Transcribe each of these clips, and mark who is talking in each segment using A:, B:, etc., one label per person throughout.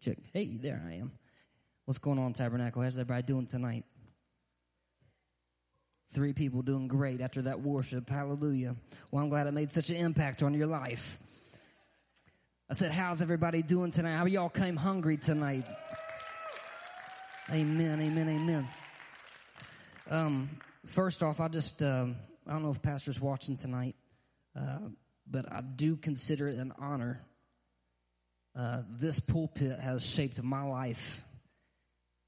A: check. Hey, there I am. What's going on, Tabernacle? How's everybody doing tonight? Three people doing great after that worship. Hallelujah. Well, I'm glad it made such an impact on your life. I said, How's everybody doing tonight? How y'all came hungry tonight? Amen, amen, amen. Um, first off, I just, um, I don't know if Pastor's watching tonight, uh, but I do consider it an honor. Uh, this pulpit has shaped my life,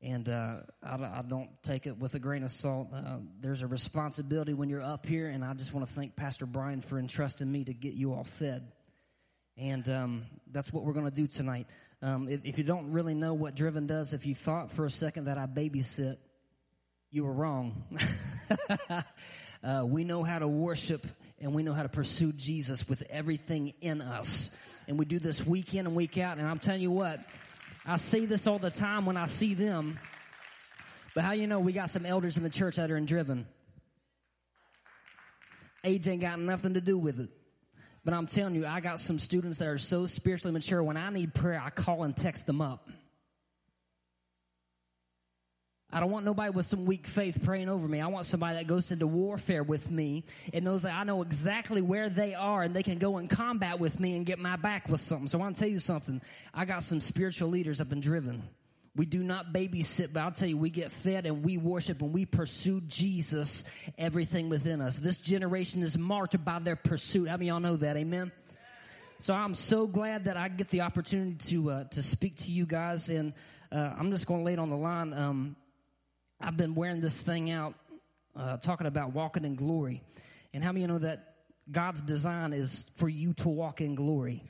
A: and uh, I, I, don't take it with a grain of salt. Uh, there's a responsibility when you're up here, and I just want to thank Pastor Brian for entrusting me to get you all fed. And um, that's what we're going to do tonight. Um, if, if, you don't really know what Driven does, if you thought for a second that I babysit, you were wrong. uh, we know how to worship and we know how to pursue Jesus with everything in us. And we do this week in and week out. And I'm telling you what, I see this all the time when I see them. But how you know we got some elders in the church that are in Driven? Age ain't got nothing to do with it. But I'm telling you, I got some students that are so spiritually mature. When I need prayer, I call and text them up. I don't want nobody with some weak faith praying over me. I want somebody that goes into warfare with me and knows that I know exactly where they are and they can go in combat with me and get my back with something. So I want to tell you something. I got some spiritual leaders up and driven. We do not babysit, but I'll tell you, we get fed and we worship and we pursue Jesus, everything within us. This generation is marked by their pursuit. How many y'all know that? Amen. So I'm so glad that I get the opportunity to uh, to speak to you guys, and uh, I'm just going to lay it on the line. Um, I've been wearing this thing out, uh, talking about walking in glory, and how many you know that God's design is for you to walk in glory.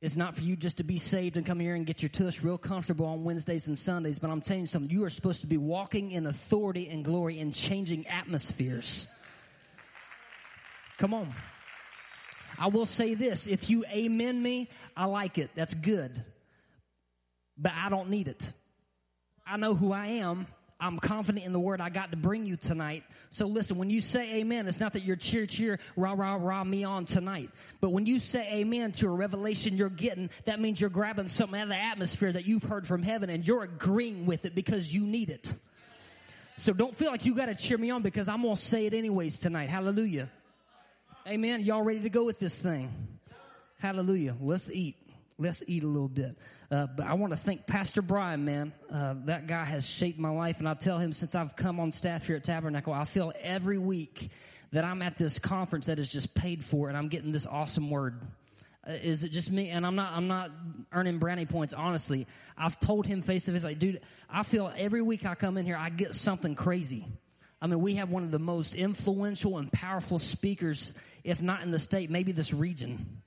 A: It's not for you just to be saved and come here and get your tush real comfortable on Wednesdays and Sundays, but I'm telling you something. You are supposed to be walking in authority and glory and changing atmospheres. Come on. I will say this. If you amen me, I like it. That's good. But I don't need it. I know who I am. I'm confident in the word I got to bring you tonight. So listen, when you say amen, it's not that you're cheer, cheer, rah, rah, rah me on tonight. But when you say amen to a revelation you're getting, that means you're grabbing something out of the atmosphere that you've heard from heaven and you're agreeing with it because you need it. So don't feel like you got to cheer me on because I'm going to say it anyways tonight. Hallelujah. Amen. Y'all ready to go with this thing? Hallelujah. Let's eat. Let's eat a little bit. Uh, but I want to thank Pastor Brian, man. Uh, that guy has shaped my life. And I tell him since I've come on staff here at Tabernacle, I feel every week that I'm at this conference that is just paid for and I'm getting this awesome word. Uh, is it just me? And I'm not, I'm not earning brownie points, honestly. I've told him face to face, like, dude, I feel every week I come in here, I get something crazy. I mean, we have one of the most influential and powerful speakers, if not in the state, maybe this region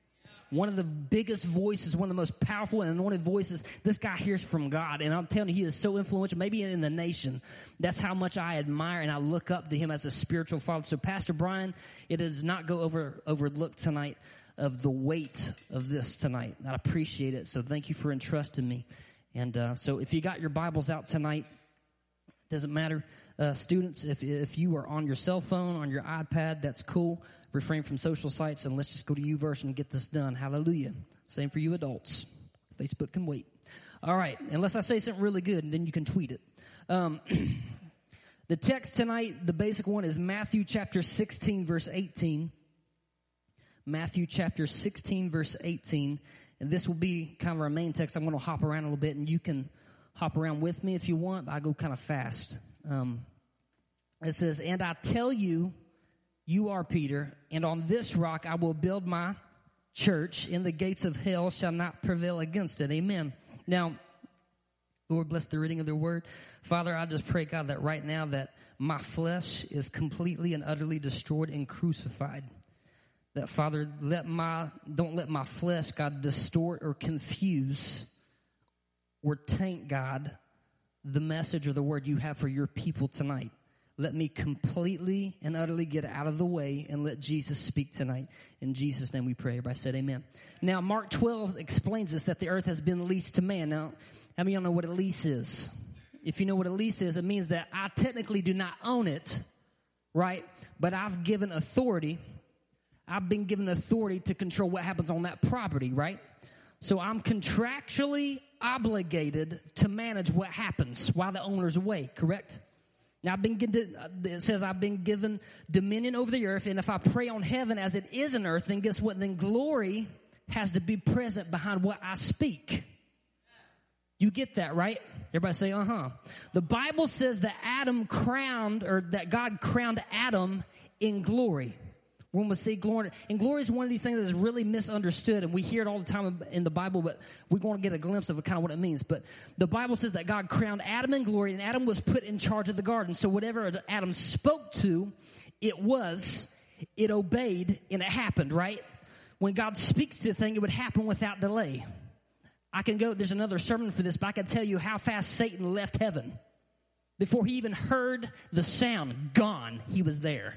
A: one of the biggest voices, one of the most powerful and anointed voices. This guy hears from God. And I'm telling you, he is so influential, maybe in the nation. That's how much I admire and I look up to him as a spiritual father. So Pastor Brian, it does not go over, overlooked tonight of the weight of this tonight. I appreciate it. So thank you for entrusting me. And uh, so if you got your Bibles out tonight, doesn't matter. Uh, students, if, if you are on your cell phone, on your iPad, that's cool refrain from social sites and let's just go to YouVersion and get this done. Hallelujah. Same for you adults. Facebook can wait. All right. Unless I say something really good, and then you can tweet it. Um, the text tonight, the basic one is Matthew chapter 16, verse 18. Matthew chapter 16, verse 18. And this will be kind of our main text. I'm going to hop around a little bit, and you can hop around with me if you want. I go kind of fast. Um, it says, And I tell you, you are Peter, and on this rock I will build my church, and the gates of hell shall not prevail against it. Amen. Now, Lord, bless the reading of their word. Father, I just pray, God, that right now that my flesh is completely and utterly destroyed and crucified. That Father, let my, don't let my flesh, God, distort or confuse or taint, God, the message or the word you have for your people tonight. Let me completely and utterly get out of the way and let Jesus speak tonight. In Jesus' name we pray. Everybody said amen. Now, Mark 12 explains this that the earth has been leased to man. Now, how many of y'all know what a lease is? If you know what a lease is, it means that I technically do not own it, right? But I've given authority. I've been given authority to control what happens on that property, right? So I'm contractually obligated to manage what happens while the owner's away, correct? Now, I've been given, it says I've been given dominion over the earth, and if I pray on heaven as it is in earth, then guess what? Then glory has to be present behind what I speak. You get that, right? Everybody say, uh huh. The Bible says that Adam crowned, or that God crowned Adam in glory. When we see glory, and glory is one of these things that is really misunderstood, and we hear it all the time in the Bible, but we want to get a glimpse of kind of what it means. But the Bible says that God crowned Adam in glory, and Adam was put in charge of the garden. So whatever Adam spoke to, it was, it obeyed, and it happened, right? When God speaks to a thing, it would happen without delay. I can go, there's another sermon for this, but I can tell you how fast Satan left heaven. Before he even heard the sound, gone, he was there.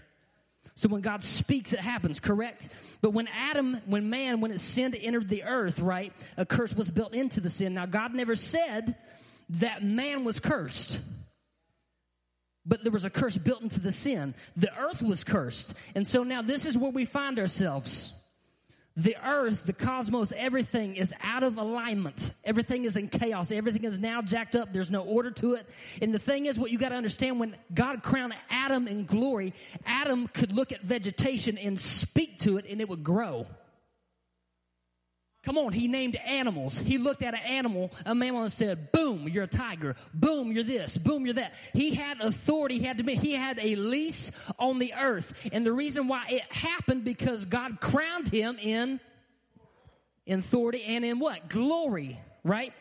A: So when God speaks, it happens, correct? But when Adam, when man, when it sinned entered the earth, right, a curse was built into the sin. Now, God never said that man was cursed. But there was a curse built into the sin. The earth was cursed. And so now this is where we find ourselves the earth, the cosmos, everything is out of alignment. Everything is in chaos. Everything is now jacked up. There's no order to it. And the thing is, what you got to understand when God crowned Adam in glory, Adam could look at vegetation and speak to it and it would grow. Come on, he named animals. He looked at an animal, a mammal, and said, Boom, you're a tiger. Boom, you're this. Boom, you're that. He had authority. He had to he had a lease on the earth. And the reason why it happened because God crowned him in, in authority and in what? Glory, right?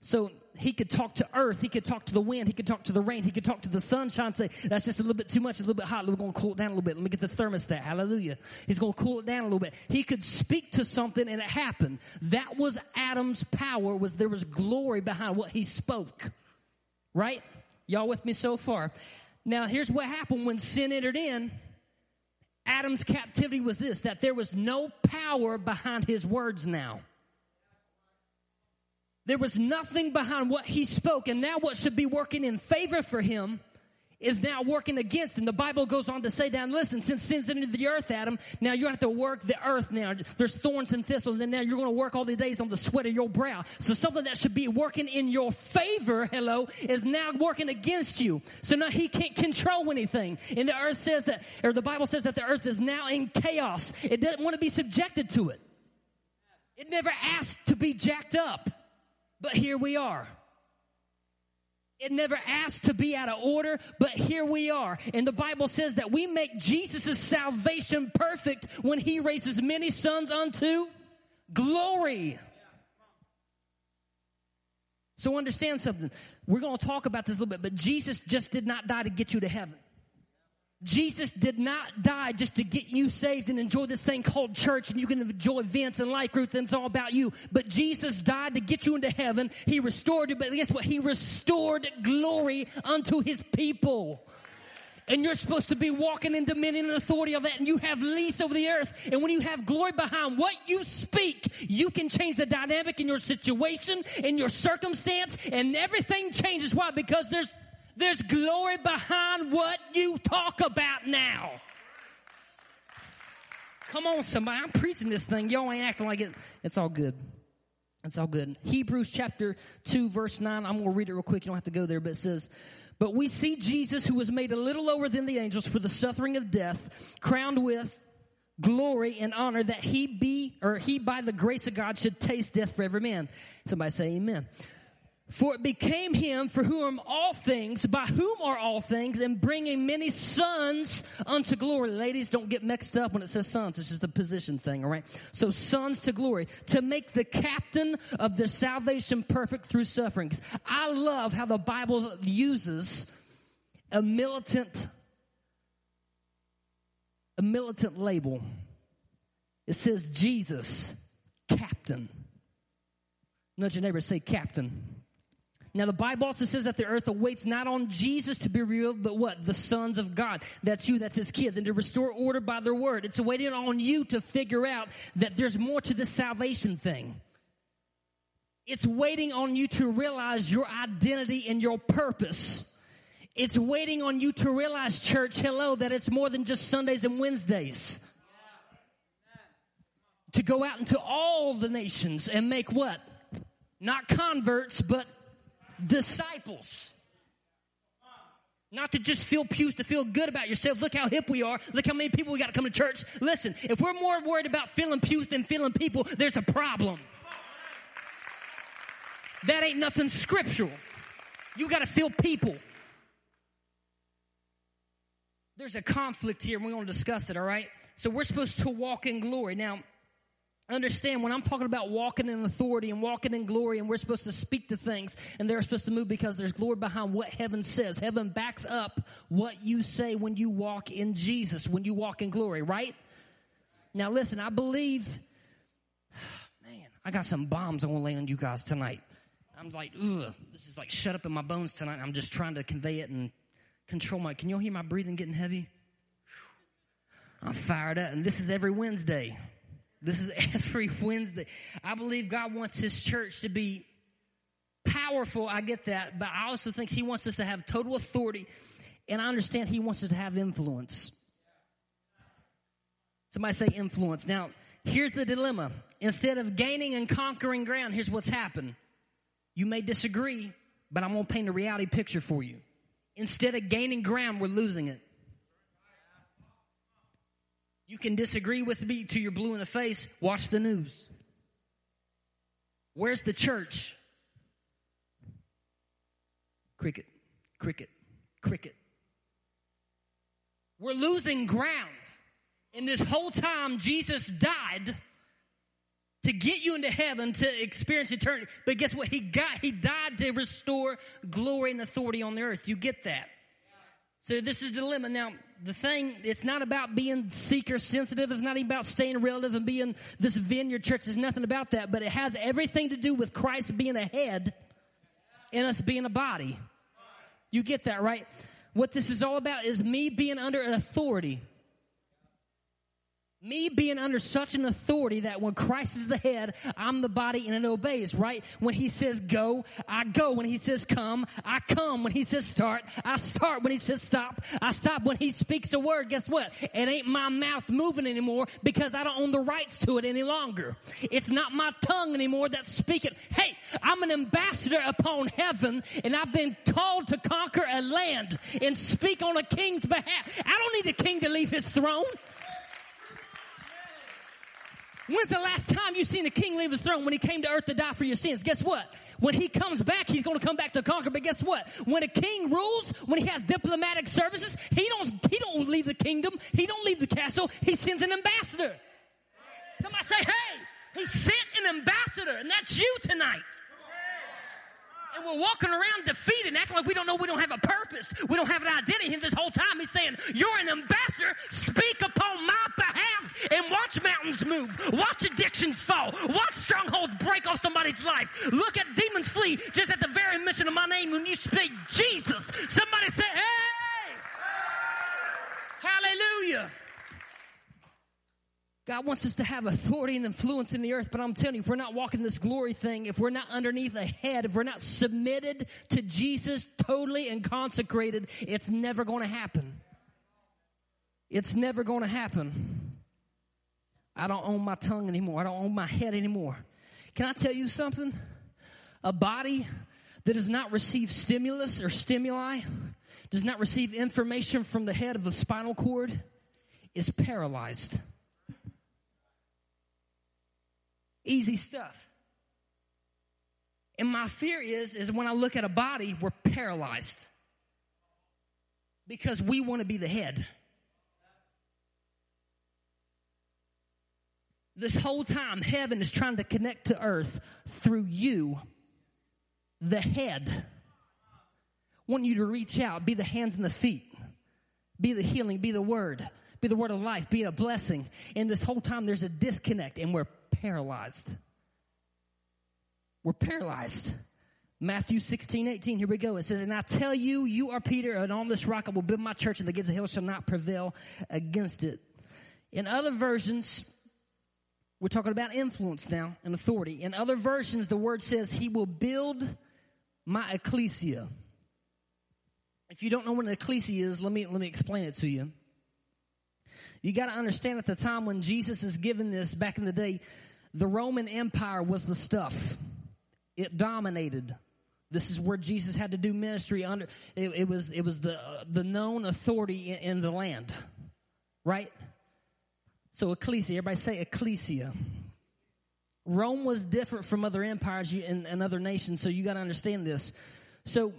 A: So he could talk to earth, he could talk to the wind, he could talk to the rain, he could talk to the sunshine, say, that's just a little bit too much, a little bit hot, we're to cool it down a little bit. Let me get this thermostat. Hallelujah. He's to cool it down a little bit. He could speak to something and it happened. That was Adam's power, was there was glory behind what he spoke. Right? Y'all with me so far? Now here's what happened when sin entered in. Adam's captivity was this, that there was no power behind his words now. There was nothing behind what he spoke, and now what should be working in favor for him is now working against him. The Bible goes on to say down, listen, since sin's entered the earth, Adam, now you're to have to work the earth now. There's thorns and thistles, and now you're going to work all the days on the sweat of your brow. So something that should be working in your favor, hello, is now working against you. So now he can't control anything. And the earth says that, or the Bible says that the earth is now in chaos. It doesn't want to be subjected to it. It never asked to be jacked up. But here we are. It never asked to be out of order, but here we are. And the Bible says that we make Jesus' salvation perfect when he raises many sons unto glory. So understand something. We're going to talk about this a little bit, but Jesus just did not die to get you to heaven. Jesus did not die just to get you saved and enjoy this thing called church and you can enjoy events and life groups and it's all about you. But Jesus died to get you into heaven. He restored you, but guess what? He restored glory unto his people. And you're supposed to be walking in dominion and authority of that, and you have lease over the earth. And when you have glory behind what you speak, you can change the dynamic in your situation, in your circumstance, and everything changes. Why? Because there's there's glory behind what you talk about now. Come on, somebody. I'm preaching this thing. Y'all ain't acting like it. It's all good. It's all good. Hebrews chapter 2, verse 9. I'm going to read it real quick. You don't have to go there, but it says, But we see Jesus, who was made a little lower than the angels for the suffering of death, crowned with glory and honor that he be, or he by the grace of God should taste death for every man. Somebody say amen. For it became him for whom all things, by whom are all things, and bringing many sons unto glory. Ladies, don't get mixed up when it says sons. It's just a position thing, all right? So sons to glory, to make the captain of their salvation perfect through sufferings. I love how the Bible uses a militant, a militant label. It says Jesus, captain. Nudge your neighbor, say captain. Now, the Bible also says that the earth awaits not on Jesus to be revealed, but what? The sons of God. That's you, that's his kids, and to restore order by their word. It's waiting on you to figure out that there's more to this salvation thing. It's waiting on you to realize your identity and your purpose. It's waiting on you to realize, church, hello, that it's more than just Sundays and Wednesdays. To go out into all the nations and make what? Not converts, but disciples. Not to just fill pews to feel good about yourself. Look how hip we are. Look how many people we got to come to church. Listen, if we're more worried about filling pews than filling people, there's a problem. That ain't nothing scriptural. You got to fill people. There's a conflict here, and we're going to discuss it, all right? So we're supposed to walk in glory. Now, understand when I'm talking about walking in authority and walking in glory, and we're supposed to speak to things, and they're supposed to move because there's glory behind what heaven says. Heaven backs up what you say when you walk in Jesus, when you walk in glory, right? Now, listen, I believe, man, I got some bombs I want to lay on you guys tonight. I'm like, ugh, this is like shut up in my bones tonight. I'm just trying to convey it and control my. Can y'all hear my breathing getting heavy? I'm fired up, and this is every Wednesday. This is every Wednesday. I believe God wants His church to be powerful. I get that, but I also think He wants us to have total authority, and I understand He wants us to have influence. Somebody say influence. Now, here's the dilemma. Instead of gaining and conquering ground, here's what's happened. You may disagree, but I'm going to paint a reality picture for you. Instead of gaining ground, we're losing it. You can disagree with me to your blue in the face. Watch the news. Where's the church? Cricket, cricket, cricket. We're losing ground. And this whole time, Jesus died to get you into heaven to experience eternity. But guess what? He got, he died to restore glory and authority on the earth. You get that? So this is the dilemma. Now, the thing, it's not about being seeker sensitive. It's not even about staying relative and being this vineyard church. There's nothing about that, but it has everything to do with Christ being a head and us being a body. You get that, right? What this is all about is me being under an authority. Me being under such an authority that when Christ is the head, I'm the body and it obeys, right? When he says go, I go. When he says come, I come. When he says start, I start. When he says stop, I stop. When he speaks a word, guess what? It ain't my mouth moving anymore because I don't own the rights to it any longer. It's not my tongue anymore that's speaking. Hey, I'm an ambassador upon heaven and I've been called to conquer a land and speak on a king's behalf. I don't need a king to leave his throne. When's the last time you seen a king leave his throne when he came to earth to die for your sins? Guess what? When he comes back, he's going to come back to conquer. But guess what? When a king rules, when he has diplomatic services, he don't he don't leave the kingdom. He don't leave the castle. He sends an ambassador. Somebody say, "Hey, he sent an ambassador," and that's you tonight and we're walking around defeated, acting like we don't know we don't have a purpose. We don't have an identity. And this whole time he's saying, You're an ambassador. Speak upon my behalf and watch mountains move. Watch addictions fall. Watch strongholds break off somebody's life. Look at demons flee just at the very mention of my name when you speak Jesus. Somebody say, Hey! Hallelujah. God wants us to have authority and influence in the earth, but I'm telling you, if we're not walking this glory thing, if we're not underneath a head, if we're not submitted to Jesus totally and consecrated, it's never going to happen. It's never going to happen. I don't own my tongue anymore. I don't own my head anymore. Can I tell you something? A body that does not receive stimulus or stimuli, does not receive information from the head of the spinal cord, is paralyzed. Easy stuff. And my fear is, is when I look at a body, we're paralyzed. Because we want to be the head. This whole time, heaven is trying to connect to earth through you, the head. Want you to reach out, be the hands and the feet, be the healing, be the word, be the word of life, be a blessing. And this whole time, there's a disconnect, and we're paralyzed. We're paralyzed. Matthew 16, 18, here we go. It says, And I tell you, you are Peter, and on this rock I will build my church, and the gates of hell shall not prevail against it. In other versions, we're talking about influence now and authority. In other versions, the word says, He will build my ecclesia. If you don't know what an ecclesia is, let me, let me explain it to you. You got to understand at the time when Jesus is given this back in the day, the Roman Empire was the stuff. It dominated. This is where Jesus had to do ministry under. It, it was it was the uh, the known authority in, in the land, right? So ecclesia. Everybody say ecclesia. Rome was different from other empires and, and other nations, so you got to understand this. So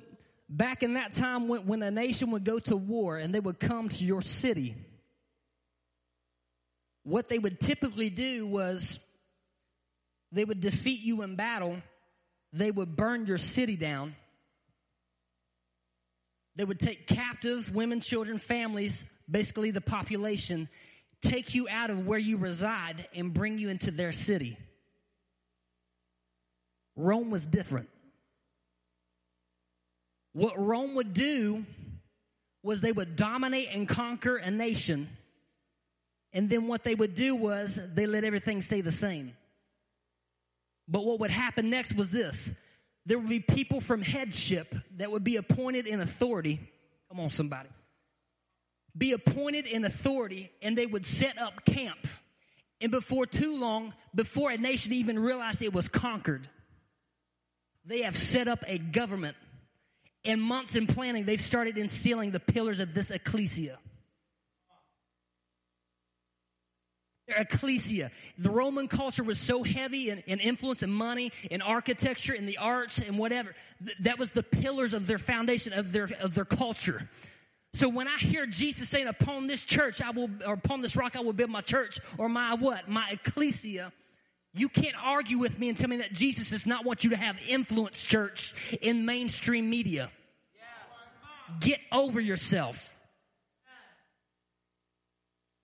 A: back in that time, when, when a nation would go to war and they would come to your city, what they would typically do was they would defeat you in battle, they would burn your city down, they would take captive women, children, families, basically the population, take you out of where you reside and bring you into their city. Rome was different. What Rome would do was they would dominate and conquer a nation. And then what they would do was they let everything stay the same. But what would happen next was this. There would be people from headship that would be appointed in authority. Come on, somebody. Be appointed in authority and they would set up camp. And before too long, before a nation even realized it was conquered, they have set up a government. In months in planning, they've started instilling the pillars of this ecclesia. Their ecclesia. The Roman culture was so heavy in, in influence and money, and architecture, and the arts, and whatever. Th- that was the pillars of their foundation, of their, of their culture. So when I hear Jesus saying, upon this church, I will, or upon this rock, I will build my church, or my what? My ecclesia, you can't argue with me and tell me that Jesus does not want you to have influence, church, in mainstream media. Get over yourself.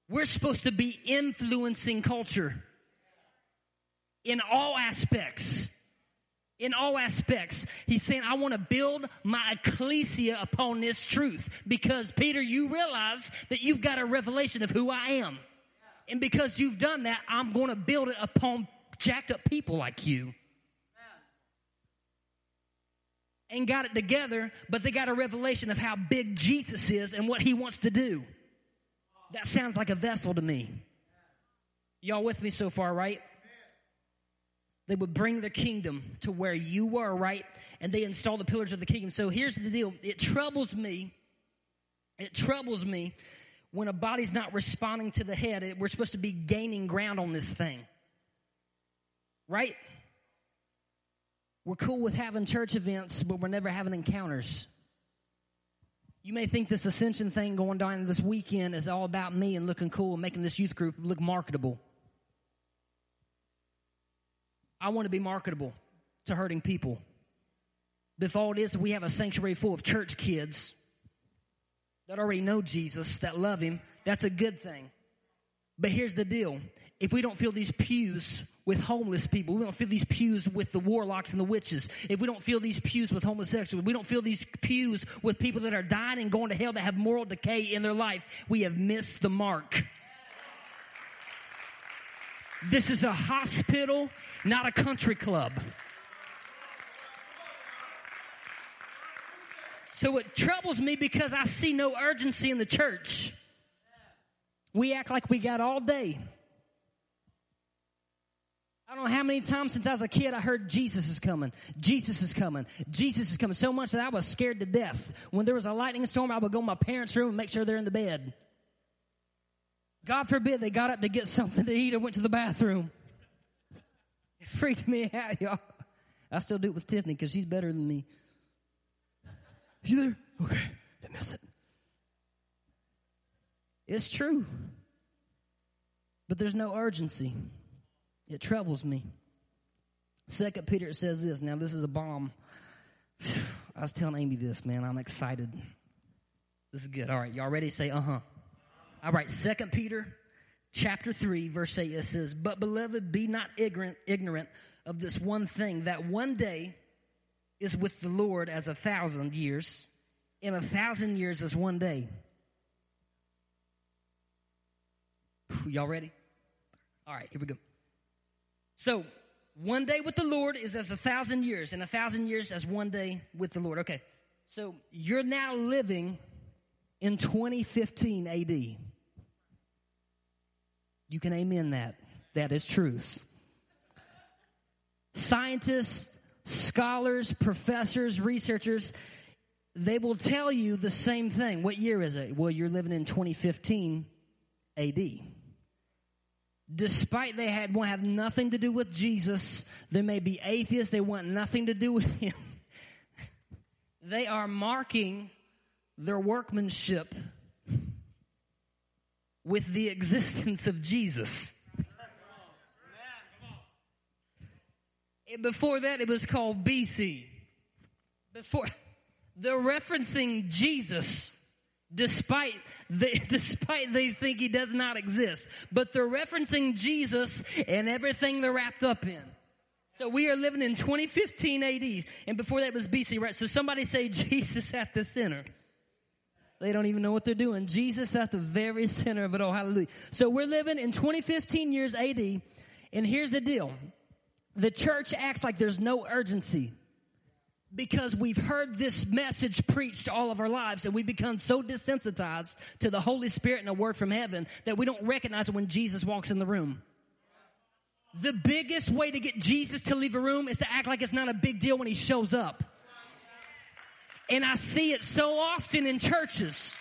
A: We're supposed to be influencing culture in all aspects. In all aspects. He's saying, I want to build my ecclesia upon this truth. Because, Peter, you realize that you've got a revelation of who I am. And because you've done that, I'm going to build it upon jacked up people like you. And got it together, but they got a revelation of how big Jesus is and what he wants to do. That sounds like a vessel to me. Y'all with me so far, right? They would bring the kingdom to where you were, right? And they install the pillars of the kingdom. So here's the deal. It troubles me. It troubles me when a body's not responding to the head. We're supposed to be gaining ground on this thing. Right? We're cool with having church events, but we're never having encounters. You may think this ascension thing going down this weekend is all about me and looking cool and making this youth group look marketable. I want to be marketable to hurting people. If all it is, we have a sanctuary full of church kids that already know Jesus, that love Him, that's a good thing. But here's the deal. If we don't fill these pews with homeless people, we don't fill these pews with the warlocks and the witches, if we don't fill these pews with homosexuals, we don't fill these pews with people that are dying and going to hell that have moral decay in their life, we have missed the mark. This is a hospital, not a country club. So it troubles me because I see no urgency in the church. We act like we got all day. I don't know how many times since I was a kid I heard Jesus is coming. Jesus is coming. Jesus is coming. So much that I was scared to death. When there was a lightning storm, I would go in my parents' room and make sure they're in the bed. God forbid they got up to get something to eat or went to the bathroom. It freaked me out, y'all. I still do it with Tiffany because she's better than me. You there? Okay. Didn't miss it. It's true. But there's no urgency. It troubles me. Second Peter says this. Now this is a bomb. I was telling Amy this, man. I'm excited. This is good. All right, y'all ready? Say uh-huh. All right, Second Peter chapter 3, verse 8, it says, But beloved, be not ignorant, ignorant of this one thing, that one day is with the Lord as a thousand years, and a thousand years as one day. Y'all ready? All right, here we go. So, one day with the Lord is as a thousand years, and a thousand years as one day with the Lord. Okay, so you're now living in 2015 AD. You can amen that. That is truth. Scientists scholars, professors, researchers, they will tell you the same thing. What year is it? Well, you're living in 2015 AD. Despite they had want have nothing to do with Jesus, they may be atheists, they want nothing to do with him. they are marking their workmanship with the existence of Jesus. Before that, it was called BC. Before they're referencing Jesus, despite despite they think he does not exist, but they're referencing Jesus and everything they're wrapped up in. So we are living in 2015 AD, and before that was BC, right? So somebody say Jesus at the center. They don't even know what they're doing. Jesus at the very center of it all. Hallelujah. So we're living in 2015 years AD, and here's the deal. The church acts like there's no urgency because we've heard this message preached all of our lives and we become so desensitized to the Holy Spirit and a word from heaven that we don't recognize it when Jesus walks in the room. The biggest way to get Jesus to leave a room is to act like it's not a big deal when he shows up. And I see it so often in churches.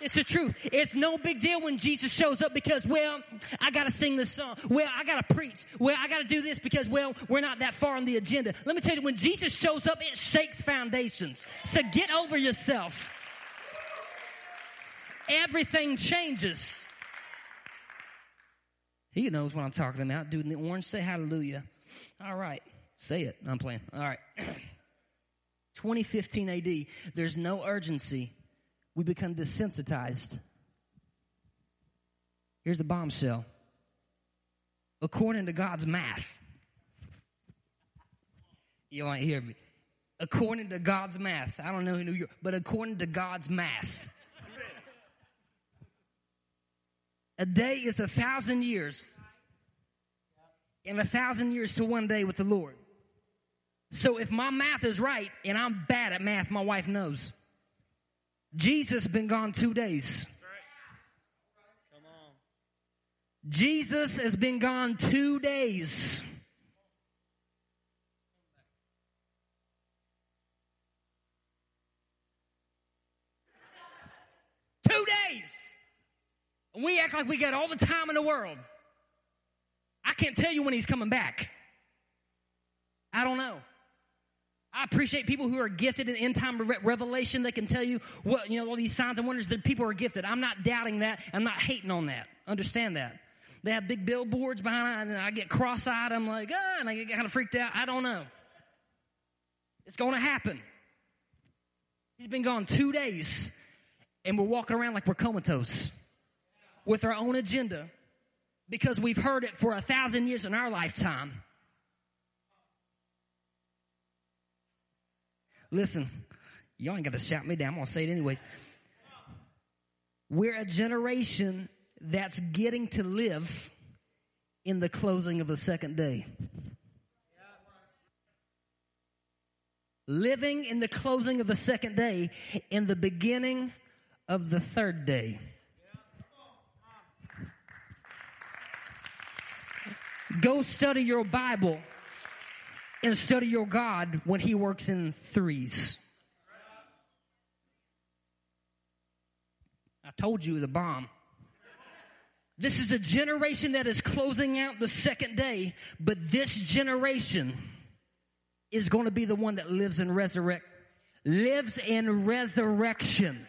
A: It's the truth. It's no big deal when Jesus shows up because, well, I gotta sing this song. Well, I gotta preach. Well, I gotta do this because, well, we're not that far on the agenda. Let me tell you, when Jesus shows up, it shakes foundations. So get over yourself. Everything changes. He knows what I'm talking about. Dude in the orange, say hallelujah. All right. Say it. I'm playing. All right. 2015 AD, there's no urgency. We become desensitized. Here's the bombshell. According to God's math, you might hear me. According to God's math, I don't know who you're, but according to God's math, a day is a thousand years, and a thousand years to one day with the Lord. So if my math is right, and I'm bad at math, my wife knows. Jesus been gone two days. Jesus has been gone two days. Two days. And we act like we got all the time in the world. I can't tell you when he's coming back. I don't know. I appreciate people who are gifted in end time revelation. They can tell you what, you know, all these signs and wonders that people are gifted. I'm not doubting that. I'm not hating on that. Understand that. They have big billboards behind it, and I get cross eyed. I'm like, ah, and I get kind of freaked out. I don't know. It's going to happen. He's been gone two days, and we're walking around like we're comatose with our own agenda because we've heard it for a thousand years in our lifetime. Listen, y'all ain't got to shout me down. I'm going to say it anyways. We're a generation that's getting to live in the closing of the second day. Living in the closing of the second day, in the beginning of the third day. Go study your Bible and study your God when He works in threes. I told you it was a bomb. This is a generation that is closing out the second day, but this generation is going to be the one that lives in resurrect, lives in resurrection.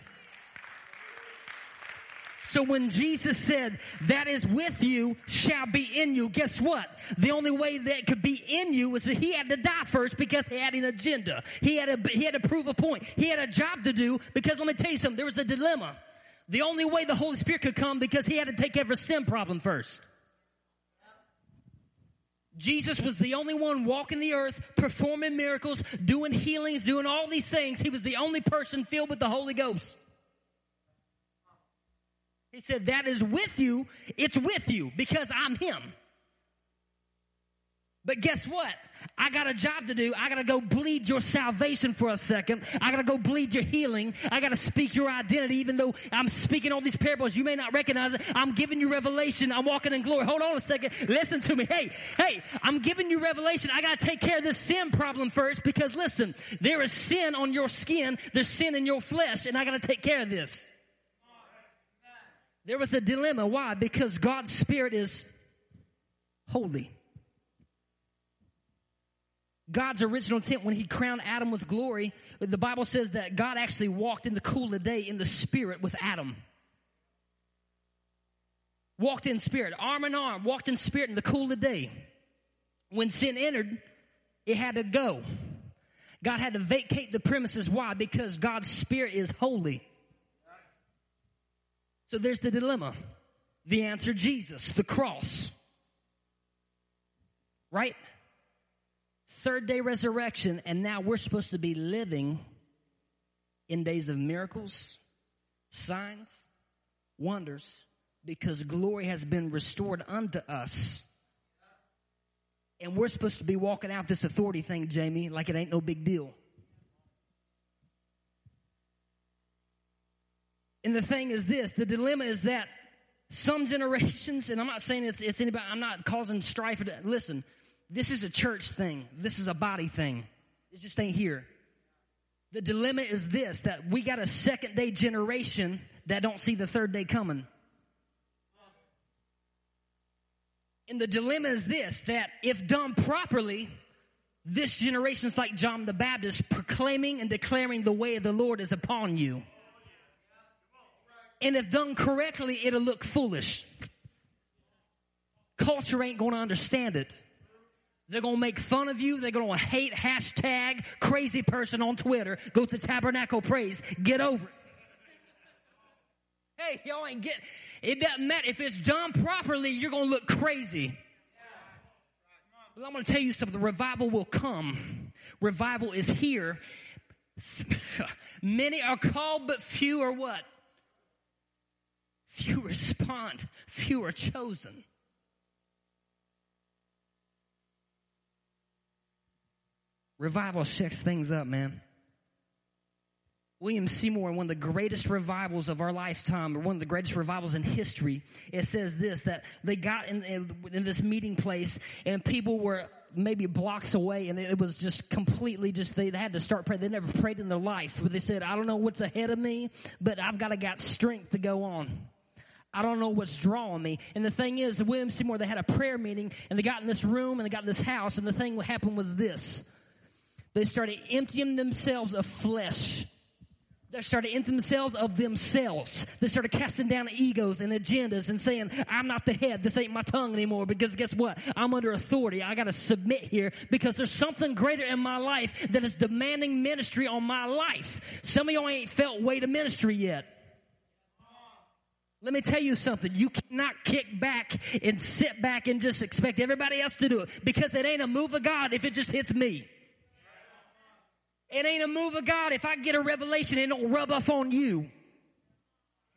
A: So when Jesus said, that is with you shall be in you, guess what? The only way that could be in you was that he had to die first because he had an agenda. He had, to, he had to prove a point. He had a job to do because let me tell you something, there was a dilemma. The only way the Holy Spirit could come because he had to take a sin problem first. Jesus was the only one walking the earth, performing miracles, doing healings, doing all these things. He was the only person filled with the Holy Ghost. He said, That is with you. It's with you because I'm Him. But guess what? I got a job to do. I got to go bleed your salvation for a second. I got to go bleed your healing. I got to speak your identity, even though I'm speaking all these parables. You may not recognize it. I'm giving you revelation. I'm walking in glory. Hold on a second. Listen to me. Hey, hey, I'm giving you revelation. I got to take care of this sin problem first because listen, there is sin on your skin. There's sin in your flesh and I got to take care of this. There was a dilemma. Why? Because God's spirit is holy. God's original intent when he crowned Adam with glory, the Bible says that God actually walked in the cool of the day in the spirit with Adam. Walked in spirit, arm in arm, walked in spirit in the cool of the day. When sin entered, it had to go. God had to vacate the premises. Why? Because God's spirit is holy. So there's the dilemma. The answer Jesus, the cross. Right? third day resurrection, and now we're supposed to be living in days of miracles, signs, wonders, because glory has been restored unto us. And we're supposed to be walking out this authority thing, Jamie, like it ain't no big deal. And the thing is this the dilemma is that some generations, and I'm not saying it's, it's anybody, I'm not causing strife. Listen, this is a church thing. This is a body thing. It just ain't here. The dilemma is this, that we got a second day generation that don't see the third day coming. And the dilemma is this, that if done properly, this generation is like John the Baptist proclaiming and declaring the way of the Lord is upon you. And if done correctly, it'll look foolish. Culture ain't going to understand it. They're going to make fun of you. They're going to hate hashtag crazy person on Twitter. Go to Tabernacle Praise. Get over it. Hey, y'all ain't get, it doesn't matter. If it's done properly, you're going to look crazy. But I'm going to tell you something. Revival will come. Revival is here. Many are called, but few are what? Few respond. Few are chosen. Revival shakes things up, man. William Seymour, one of the greatest revivals of our lifetime, or one of the greatest revivals in history, it says this that they got in, in, in this meeting place and people were maybe blocks away and it was just completely just they, they had to start praying. They never prayed in their life, but they said, I don't know what's ahead of me, but I've got to got strength to go on. I don't know what's drawing me. And the thing is, William Seymour, they had a prayer meeting and they got in this room and they got in this house and the thing what happened was this. They started emptying themselves of flesh. They started emptying themselves of themselves. They started casting down egos and agendas and saying, I'm not the head. This ain't my tongue anymore because guess what? I'm under authority. I got to submit here because there's something greater in my life that is demanding ministry on my life. Some of y'all ain't felt weight of ministry yet. Let me tell you something. You cannot kick back and sit back and just expect everybody else to do it because it ain't a move of God if it just hits me. It ain't a move of God if I get a revelation and don't rub off on you.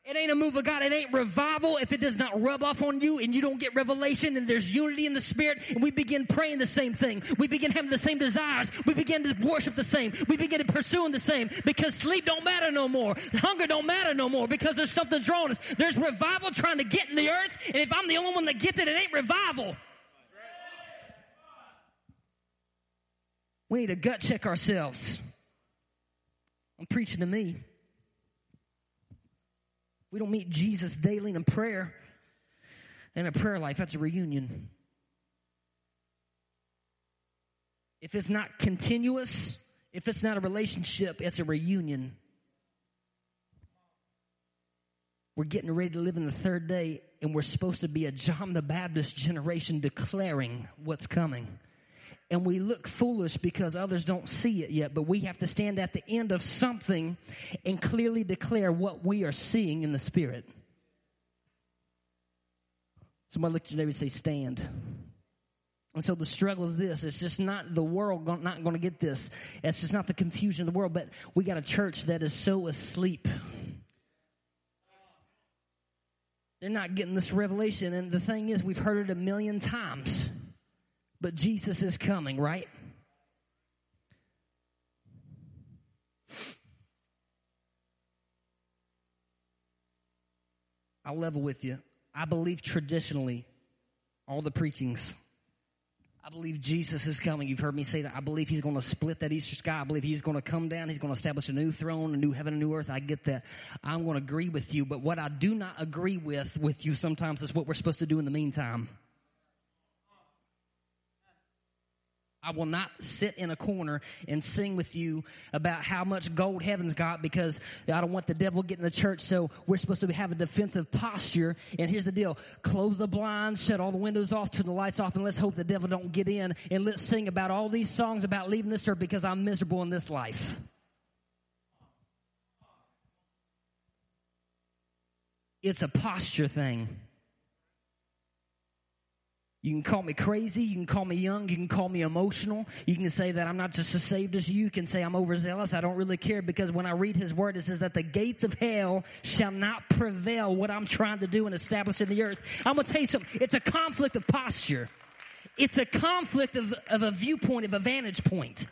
A: It ain't a move of God. It ain't revival if it does not rub off on you and you don't get revelation and there's unity in the spirit and we begin praying the same thing. We begin having the same desires. We begin to worship the same. We begin to pursue the same because sleep don't matter no more. Hunger don't matter no more because there's something drawing us. There's revival trying to get in the earth and if I'm the only one that gets it, it ain't revival. We need to gut check ourselves. I'm preaching to me. We don't meet Jesus daily in prayer and a prayer life. That's a reunion. If it's not continuous, if it's not a relationship, it's a reunion. We're getting ready to live in the third day, and we're supposed to be a John the Baptist generation declaring what's coming and we look foolish because others don't see it yet, but we have to stand at the end of something and clearly declare what we are seeing in the Spirit. Somebody look at your neighbor and say, Stand. And so the struggle is this. It's just not the world not going to get this. It's just not the confusion of the world, but we got a church that is so asleep. They're not getting this revelation. And the thing is, we've heard it a million times but Jesus is coming, right? I'll level with you. I believe traditionally, all the preachings, I believe Jesus is coming. You've heard me say that. I believe he's going to split that Easter sky. I believe he's going to come down. He's going to establish a new throne, a new heaven, a new earth. I get that. I'm going to agree with you. But what I do not agree with, with you sometimes is what we're supposed to do in the meantime. I will not sit in a corner and sing with you about how much gold heaven's got because I don't want the devil getting the church. So we're supposed to have a defensive posture. And here's the deal. Close the blinds, shut all the windows off, turn the lights off, and let's hope the devil don't get in. And let's sing about all these songs about leaving this earth because I'm miserable in this life. It's a posture thing. You can call me crazy. You can call me young. You can call me emotional. You can say that I'm not just as saved as you. You can say I'm overzealous. I don't really care because when I read his word, it says that the gates of hell shall not prevail what I'm trying to do and establish in the earth. I'm going to tell you something. It's a conflict of posture. It's a conflict of, of a viewpoint, of a vantage point.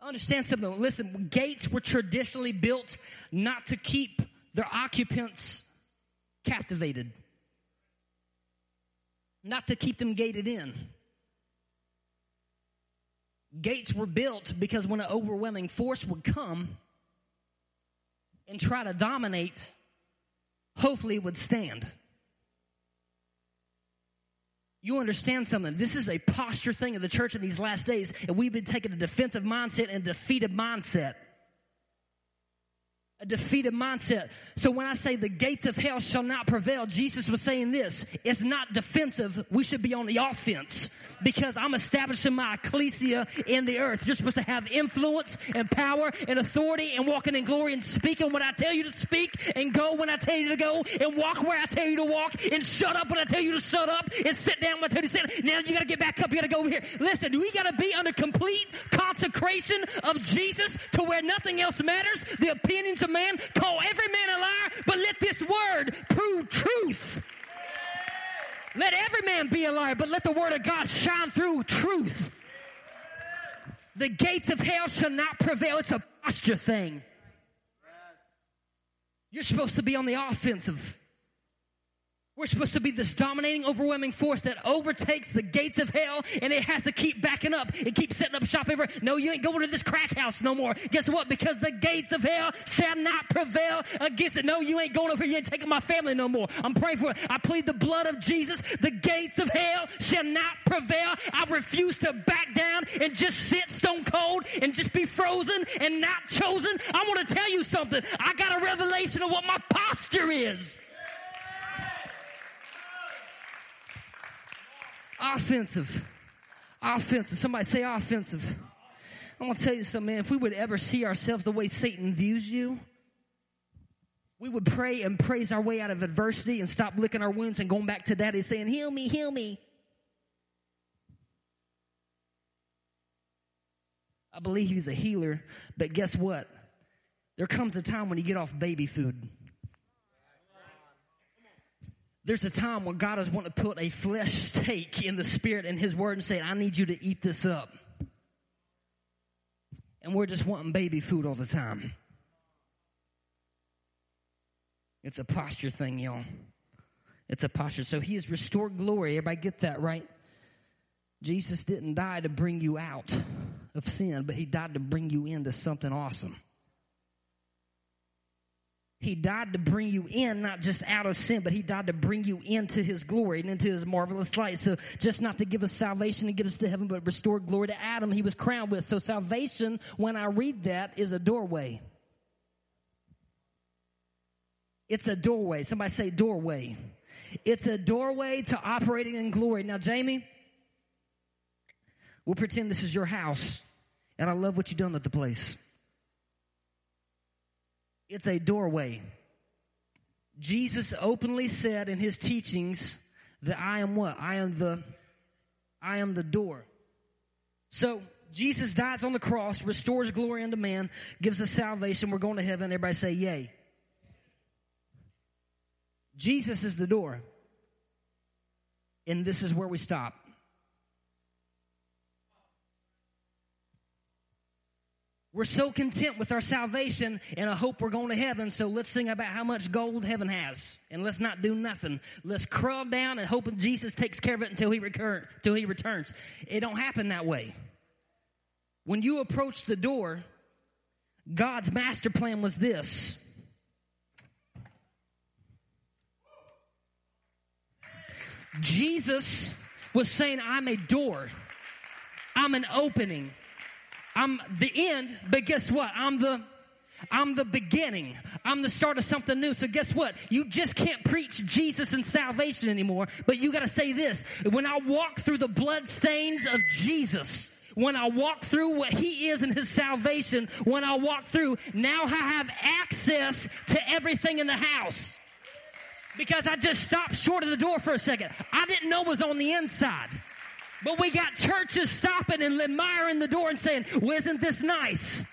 A: Understand something. Listen, gates were traditionally built not to keep their occupants captivated not to keep them gated in. Gates were built because when an overwhelming force would come and try to dominate, hopefully it would stand. You understand something. This is a posture thing of the church in these last days, and we've been taking a defensive mindset and defeated mindset a defeated mindset. So when I say the gates of hell shall not prevail, Jesus was saying this. It's not defensive. We should be on the offense because I'm establishing my ecclesia in the earth. You're supposed to have influence and power and authority and walking in glory and speaking when I tell you to speak and go when I tell you to go and walk where I tell you to walk and shut up when I tell you to shut up and sit down when I tell you to sit. Now you gotta get back up. You gotta go over here. Listen, we gotta be under complete consecration of Jesus to where nothing else matters. The opinions of man, call every man a liar, but let this word prove truth. Let every man be a liar, but let the word of God shine through truth. The gates of hell shall not prevail. It's a posture thing. You're supposed to be on the offensive. We're supposed to be this dominating, overwhelming force that overtakes the gates of hell and it has to keep backing up and keep setting up shop everywhere. No, you ain't going to this crack house no more. Guess what? Because the gates of hell shall not prevail against it. No, you ain't going over here. You ain't taking my family no more. I'm praying for it. I plead the blood of Jesus. The gates of hell shall not prevail. I refuse to back down and just sit stone cold and just be frozen and not chosen. I want to tell you something. I got a revelation of what my posture is. Offensive. Offensive. Somebody say offensive. I'm going to tell you something, man. If we would ever see ourselves the way Satan views you, we would pray and praise our way out of adversity and stop licking our wounds and going back to daddy saying, Heal me, heal me. I believe he's a healer, but guess what? There comes a time when you get off baby food. There's a time when God is wanting to put a flesh steak in the spirit and his word and say, I need you to eat this up. And we're just wanting baby food all the time. It's a posture thing, y'all. It's a posture. So he has restored glory. Everybody get that, right? Jesus didn't die to bring you out of sin, but he died to bring you into something awesome. He died to bring you in, not just out of sin, but he died to bring you into his glory and into his marvelous light. So just not to give us salvation and get us to heaven, but restore glory to Adam he was crowned with. So salvation, when I read that, is a doorway. It's a doorway. Somebody say doorway. It's a doorway to operating in glory. Now, Jamie, we'll pretend this is your house, and I love what you've done with the place. It's a doorway. Jesus openly said in his teachings that I am what? I am the, I am the door. So Jesus dies on the cross, restores glory unto man, gives us salvation. We're going to heaven. Everybody say yay. Jesus is the door. And this is where we stop. We're so content with our salvation and a hope we're going to heaven, so let's sing about how much gold heaven has. And let's not do nothing. Let's crawl down and hope Jesus takes care of it until he, recur- until he returns. It don't happen that way. When you approach the door, God's master plan was this. Jesus was saying, I'm a door. I'm an opening. I'm the end, but guess what? I'm the I'm the beginning. I'm the start of something new. So guess what? You just can't preach Jesus and salvation anymore, but you gotta say this. When I walk through the blood stains of Jesus, when I walk through what He is in His salvation, when I walk through, now I have access to everything in the house. Because I just stopped short of the door for a second. I didn't know was on the inside. But we got churches stopping and admiring the door and saying, well, isn't this nice?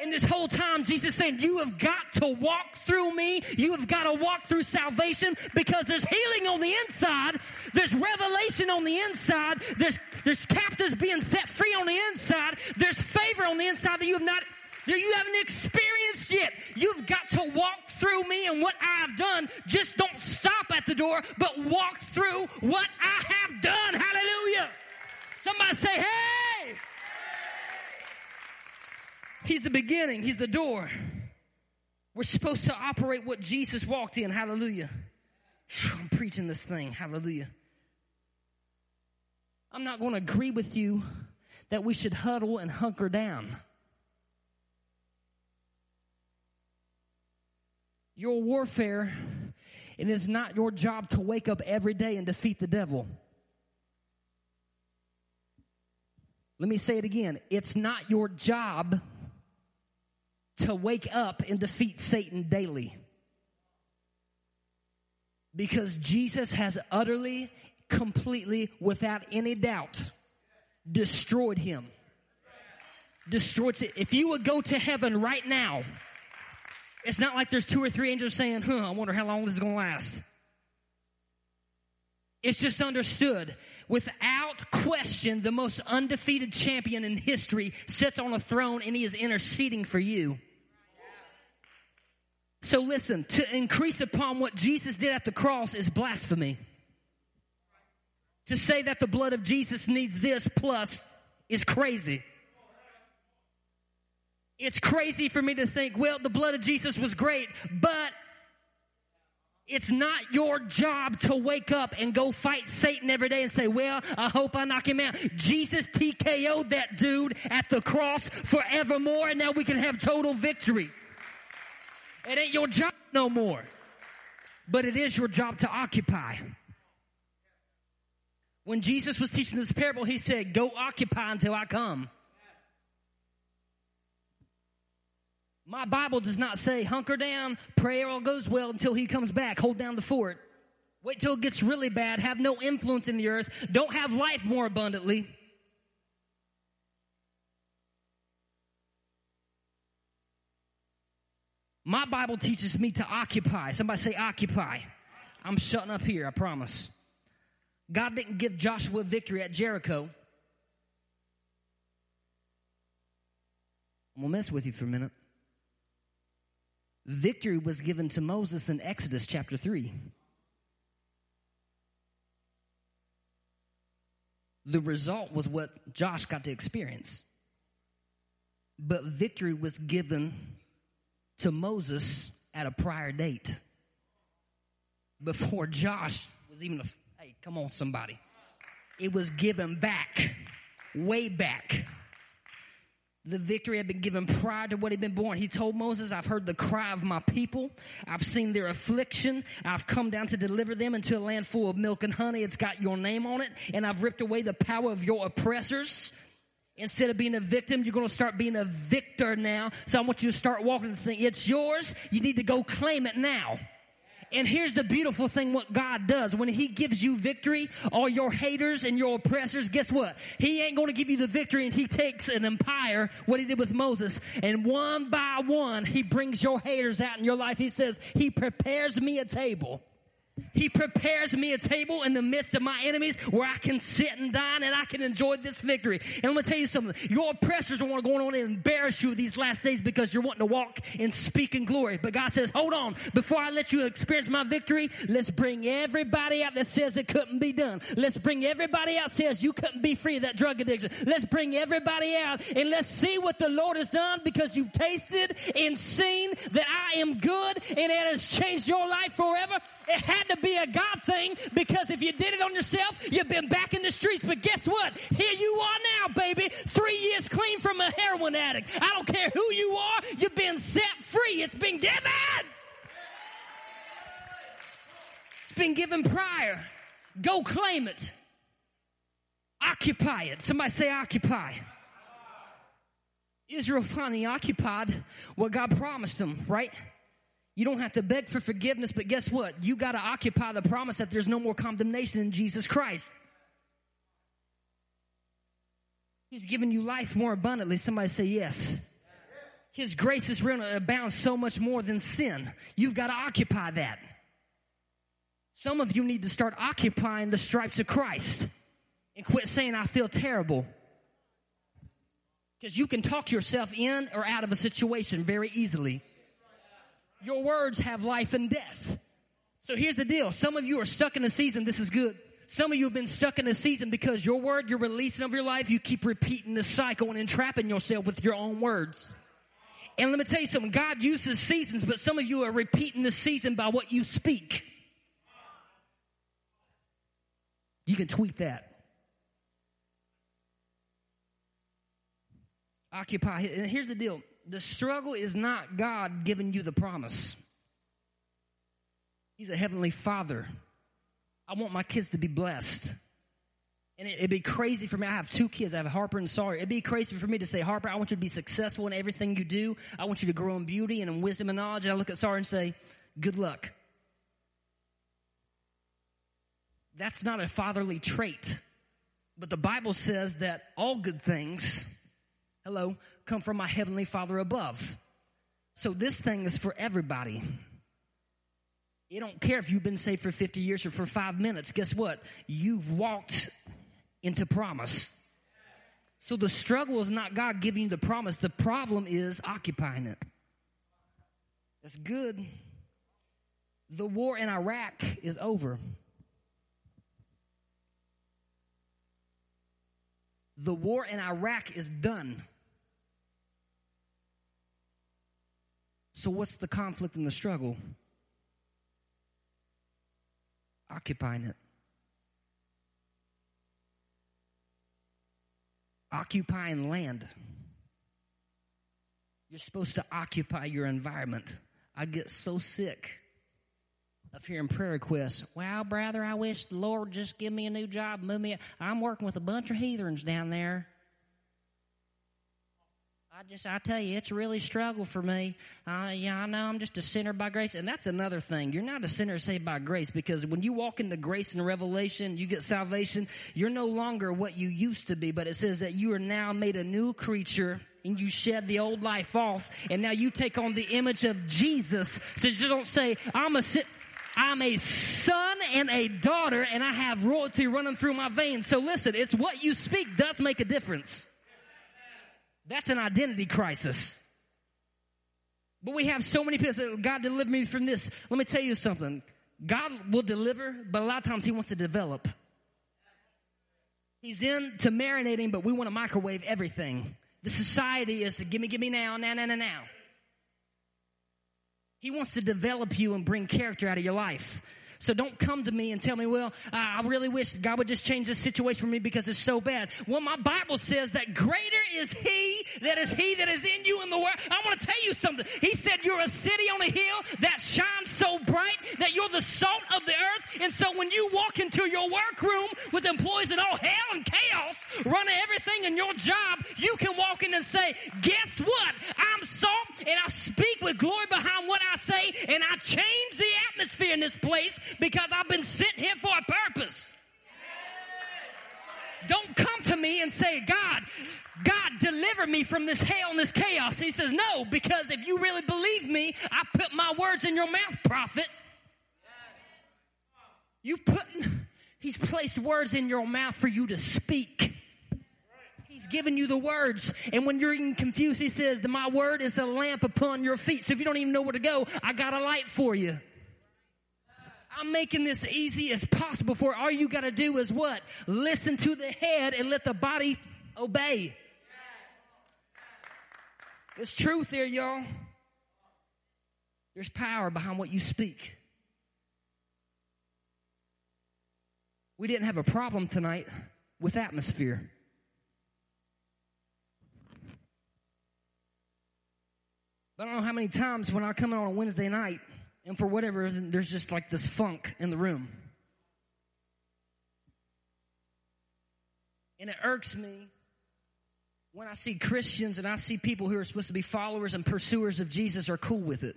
A: And this whole time, Jesus saying, you have got to walk through me. You have got to walk through salvation because there's healing on the inside. There's revelation on the inside. There's, there's captives being set free on the inside. There's favor on the inside that you have not that you haven't experienced yet. You've got to walk through me and what I've done. Just don't stop at the door, but walk through what I have done. Hallelujah. Somebody say, hey! He's the beginning. He's the door. We're supposed to operate what Jesus walked in. Hallelujah. I'm preaching this thing. Hallelujah. I'm not going to agree with you that we should huddle and hunker down. Your warfare, it is not your job to wake up every day and defeat the devil. Let me say it again. It's not your job to wake up and defeat Satan daily. Because Jesus has utterly, completely, without any doubt, destroyed him. Destroyed it. If you would go to heaven right now, it's not like there's two or three angels saying, huh, I wonder how long this is going to last. It's just understood. Without question, the most undefeated champion in history sits on a throne and he is interceding for you. So listen, to increase upon what Jesus did at the cross is blasphemy. To say that the blood of Jesus needs this plus is crazy. It's crazy for me to think, well, the blood of Jesus was great, but it's not your job to wake up and go fight Satan every day and say, well, I hope I knock him out. Jesus TKO'd that dude at the cross forevermore and now we can have total victory. It ain't your job no more. But it is your job to occupy. When Jesus was teaching this parable, he said, go occupy until I come. My Bible does not say hunker down, pray all goes well until he comes back, hold down the fort. Wait till it gets really bad, have no influence in the earth, don't have life more abundantly. My Bible teaches me to occupy. Somebody say occupy. I'm shutting up here, I promise. God didn't give Joshua victory at Jericho. I'm going to mess with you for a minute victory was given to Moses in Exodus chapter 3. The result was what Josh got to experience. But victory was given to Moses at a prior date. Before Josh was even a, hey, come on, somebody. It was given back, way back the victory had been given prior to what he'd been born. He told Moses, I've heard the cry of my people. I've seen their affliction. I've come down to deliver them into a land full of milk and honey. It's got your name on it. And I've ripped away the power of your oppressors. Instead of being a victim, you're going to start being a victor now. So I want you to start walking the thing. It's yours. You need to go claim it now. And here's the beautiful thing what God does. When He gives you victory, all your haters and your oppressors, guess what? He ain't going to give you the victory and He takes an empire, what He did with Moses, and one by one, He brings your haters out in your life. He says, He prepares me a table He prepares me a table in the midst of my enemies where I can sit and dine and I can enjoy this victory. And I'm going to tell you something. Your oppressors are going on and embarrass you these last days because you're wanting to walk and speak in glory. But God says, hold on. Before I let you experience my victory, let's bring everybody out that says it couldn't be done. Let's bring everybody out says you couldn't be free of that drug addiction. Let's bring everybody out and let's see what the Lord has done because you've tasted and seen that I am good and it has changed your life forever. It had to be a God thing because if you did it on yourself, you've been back in the streets. But guess what? Here you are now, baby. Three years clean from a heroin addict. I don't care who you are, you've been set free. It's been given. It's been given prior. Go claim it. Occupy it. Somebody say occupy. Israel finally occupied what God promised them, right? You don't have to beg for forgiveness, but guess what? You got to occupy the promise that there's no more condemnation in Jesus Christ. He's given you life more abundantly. Somebody say yes. His grace is real abounds so much more than sin. You've got to occupy that. Some of you need to start occupying the stripes of Christ and quit saying, I feel terrible. Because you can talk yourself in or out of a situation very easily. Your words have life and death. So here's the deal. Some of you are stuck in a season. This is good. Some of you have been stuck in a season because your word you're releasing of your life, you keep repeating the cycle and entrapping yourself with your own words. And let me tell you something. God uses seasons, but some of you are repeating the season by what you speak. You can tweet that. Occupy. And here's the deal the struggle is not God giving you the promise. He's a heavenly father. I want my kids to be blessed. And it, would be crazy for me. I have two kids. I have Harper and Sawyer. It'd be crazy for me to say, Harper, I want you to be successful in everything you do. I want you to grow in beauty and in wisdom and knowledge. And I look at Sawyer and say, good luck. That's not a fatherly trait. But the Bible says that all good things hello, come from my heavenly Father above. So this thing is for everybody. You don't care if you've been saved for 50 years or for five minutes. Guess what? You've walked into promise. So the struggle is not God giving you the promise. The problem is occupying it. That's good. The war in Iraq is over. The war in Iraq is done. So, what's the conflict and the struggle? Occupying it. Occupying land. You're supposed to occupy your environment. I get so sick of hearing prayer requests. Well, brother, I wish the Lord just give me a new job, move me. I'm working with a bunch of heathens down there. I just, I tell you, it's really struggle for me. Uh, yeah, I know I'm just a sinner by grace. And that's another thing. You're not a sinner saved by grace because when you walk into grace and revelation, you get salvation, you're no longer what you used to be, but it says that you are now made a new creature and you shed the old life off and now you take on the image of Jesus. So just don't say, I'm a sin. I'm a son and a daughter and I have royalty running through my veins. So listen, it's what you speak does make a difference. That's an identity crisis. But we have so many people say, God deliver me from this. Let me tell you something. God will deliver, but a lot of times He wants to develop. He's in to marinating, but we want to microwave everything. The society is to give me, give me now, now, now, now, now. He wants to develop you and bring character out of your life. So don't come to me and tell me, well, I really wish God would just change this situation for me because it's so bad. Well, my Bible says that greater is He that is He that is in you in the world. I want to tell you something. He said you're a city on a hill that shines so bright that you're the salt of the earth. And so when you walk into your workroom with employees in all hell and chaos running everything in your job, you can walk in and say, guess what? I'm salt and I speak with glory behind what I say and I in this place because I've been sent here for a purpose. Don't come to me and say, God, God, deliver me from this hell and this chaos. He says, No, because if you really believe me, I put my words in your mouth, prophet. You put, he's placed words in your mouth for you to speak. He's given you the words. And when you're even confused, he says, my word is a lamp upon your feet. So if you don't even know where to go, I got a light for you. I'm making this easy as possible for all you got to do is what? Listen to the head and let the body obey. There's truth there, y'all. There's power behind what you speak. We didn't have a problem tonight with atmosphere. But I don't know how many times when I come in on a Wednesday night and for whatever reason, there's just like this funk in the room. And it irks me when I see Christians and I see people who are supposed to be followers and pursuers of Jesus are cool with it.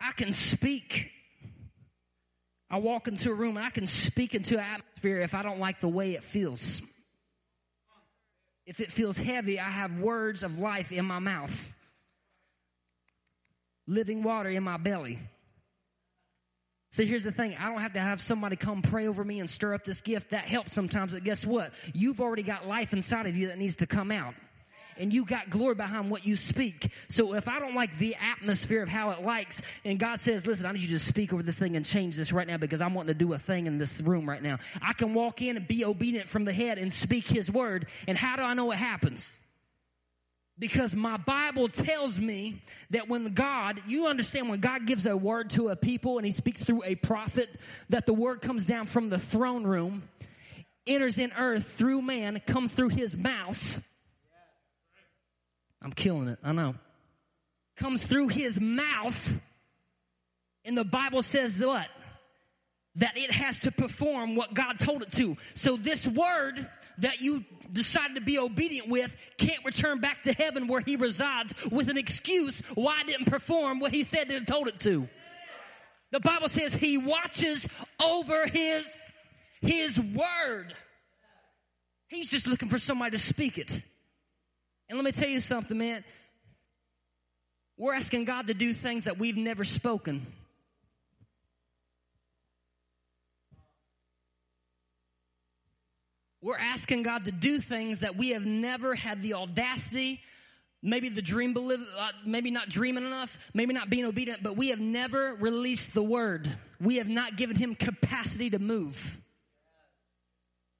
A: I can speak. I walk into a room and I can speak into an atmosphere if I don't like the way it feels. If it feels heavy, I have words of life in my mouth, living water in my belly. So here's the thing I don't have to have somebody come pray over me and stir up this gift. That helps sometimes, but guess what? You've already got life inside of you that needs to come out and you got glory behind what you speak. So if I don't like the atmosphere of how it likes, and God says, listen, I need you to speak over this thing and change this right now because I'm wanting to do a thing in this room right now. I can walk in and be obedient from the head and speak his word. And how do I know it happens? Because my Bible tells me that when God, you understand when God gives a word to a people and he speaks through a prophet, that the word comes down from the throne room, enters in earth through man, comes through his mouth, I'm killing it. I know. Comes through his mouth. And the Bible says what? That it has to perform what God told it to. So this word that you decided to be obedient with can't return back to heaven where he resides with an excuse why it didn't perform what he said and told it to. The Bible says he watches over his, his word. He's just looking for somebody to speak it. And let me tell you something, man. We're asking God to do things that we've never spoken. We're asking God to do things that we have never had the audacity, maybe the dream, uh, maybe not dreaming enough, maybe not being obedient, but we have never released the word. We have not given him capacity to move.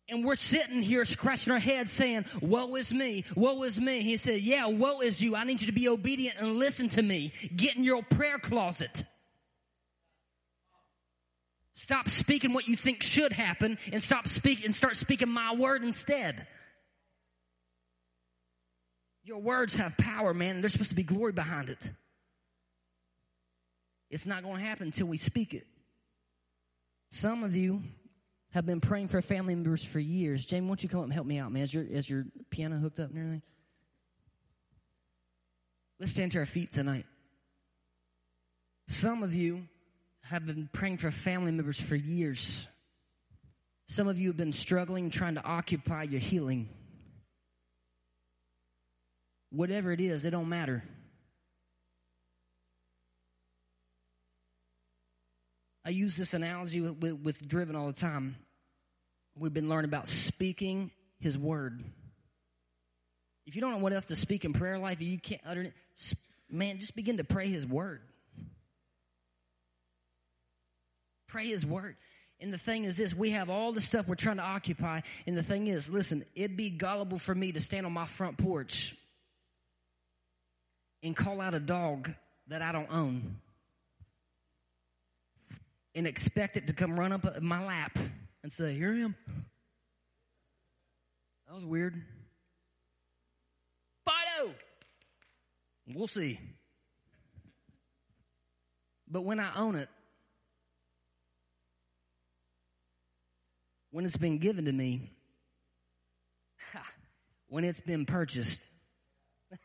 A: And we're sitting here scratching our heads saying, woe is me, woe is me. He said, yeah, woe is you. I need you to be obedient and listen to me. Get in your prayer closet. Stop speaking what you think should happen and stop speaking and start speaking my word instead. Your words have power, man, there's supposed to be glory behind it. It's not going to happen until we speak it. Some of you have been praying for family members for years. Jamie, why don't you come up and help me out, man? Is your, is your piano hooked up and everything? Let's stand to our feet tonight. Some of you have been praying for family members for years. Some of you have been struggling, trying to occupy your healing. Whatever it is, it don't matter. I use this analogy with, with, with Driven all the time. We've been learning about speaking His Word. If you don't know what else to speak in prayer life, you can't utter it. Man, just begin to pray His Word. Pray His Word. And the thing is this, we have all the stuff we're trying to occupy. And the thing is, listen, it'd be gullible for me to stand on my front porch and call out a dog that I don't own and expect it to come run up my lap and say, Here I am. That was weird. Fido! We'll see. But when I own it, when it's been given to me, when it's been purchased,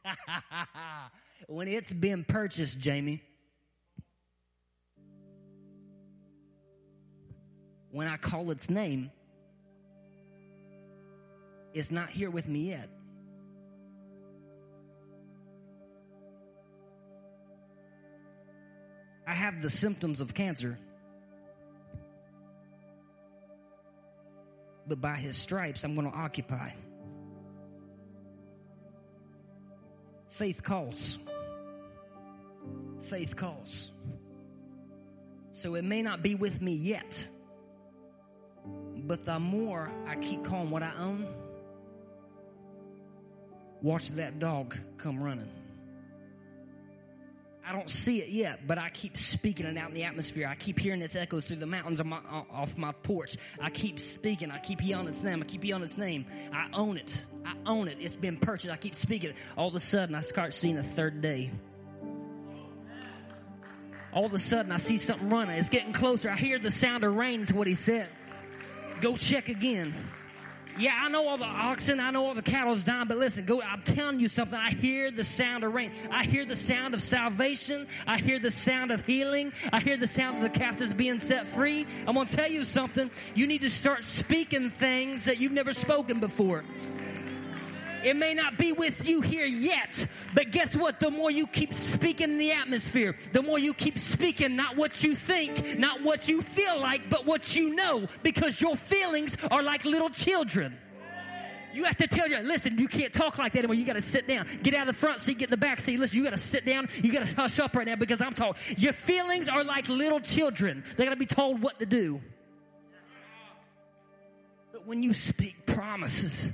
A: when it's been purchased, Jamie, when I call its name, it's not here with me yet. I have the symptoms of cancer. But by his stripes, I'm going to occupy. Faith calls. Faith calls. So it may not be with me yet. But the more I keep calling what I own, watch that dog come running. I don't see it yet, but I keep speaking it out in the atmosphere. I keep hearing its echoes through the mountains my, uh, off my porch. I keep speaking. I keep yelling its name. I keep yelling its name. I own it. I own it. It's been purchased. I keep speaking it. All of a sudden, I start seeing a third day. All of a sudden, I see something running. It's getting closer. I hear the sound of rain, is what he said. Go check again. Yeah, I know all the oxen, I know all the cattle's dying, but listen, go, I'm telling you something. I hear the sound of rain. I hear the sound of salvation. I hear the sound of healing. I hear the sound of the captives being set free. I'm going to tell you something. You need to start speaking things that you've never spoken before. It may not be with you here yet, but guess what? The more you keep speaking in the atmosphere, the more you keep speaking not what you think, not what you feel like, but what you know, because your feelings are like little children. You have to tell your, listen, you can't talk like that anymore. You got to sit down. Get out of the front seat, get in the back seat. Listen, you got to sit down. You got to hush up right now because I'm talking. Your feelings are like little children. They got to be told what to do. But when you speak promises,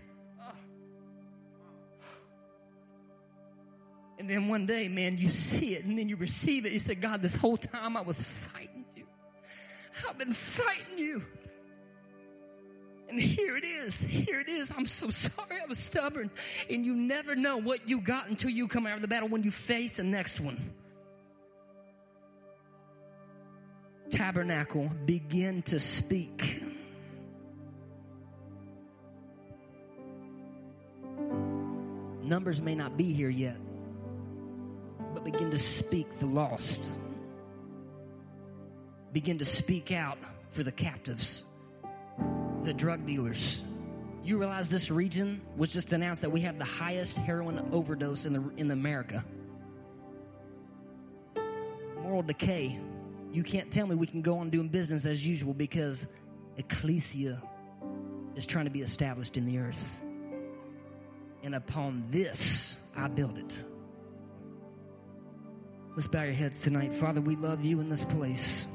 A: And then one day, man, you see it and then you receive it. You say, God, this whole time I was fighting you. I've been fighting you. And here it is. Here it is. I'm so sorry I was stubborn. And you never know what you got until you come out of the battle when you face the next one. Tabernacle, begin to speak. Numbers may not be here yet but begin to speak the lost. Begin to speak out for the captives, the drug dealers. You realize this region was just announced that we have the highest heroin overdose in the in America. Moral decay. You can't tell me we can go on doing business as usual because ecclesia is trying to be established in the earth. And upon this I build it. Let's bow your heads tonight. Father, we love you in this place.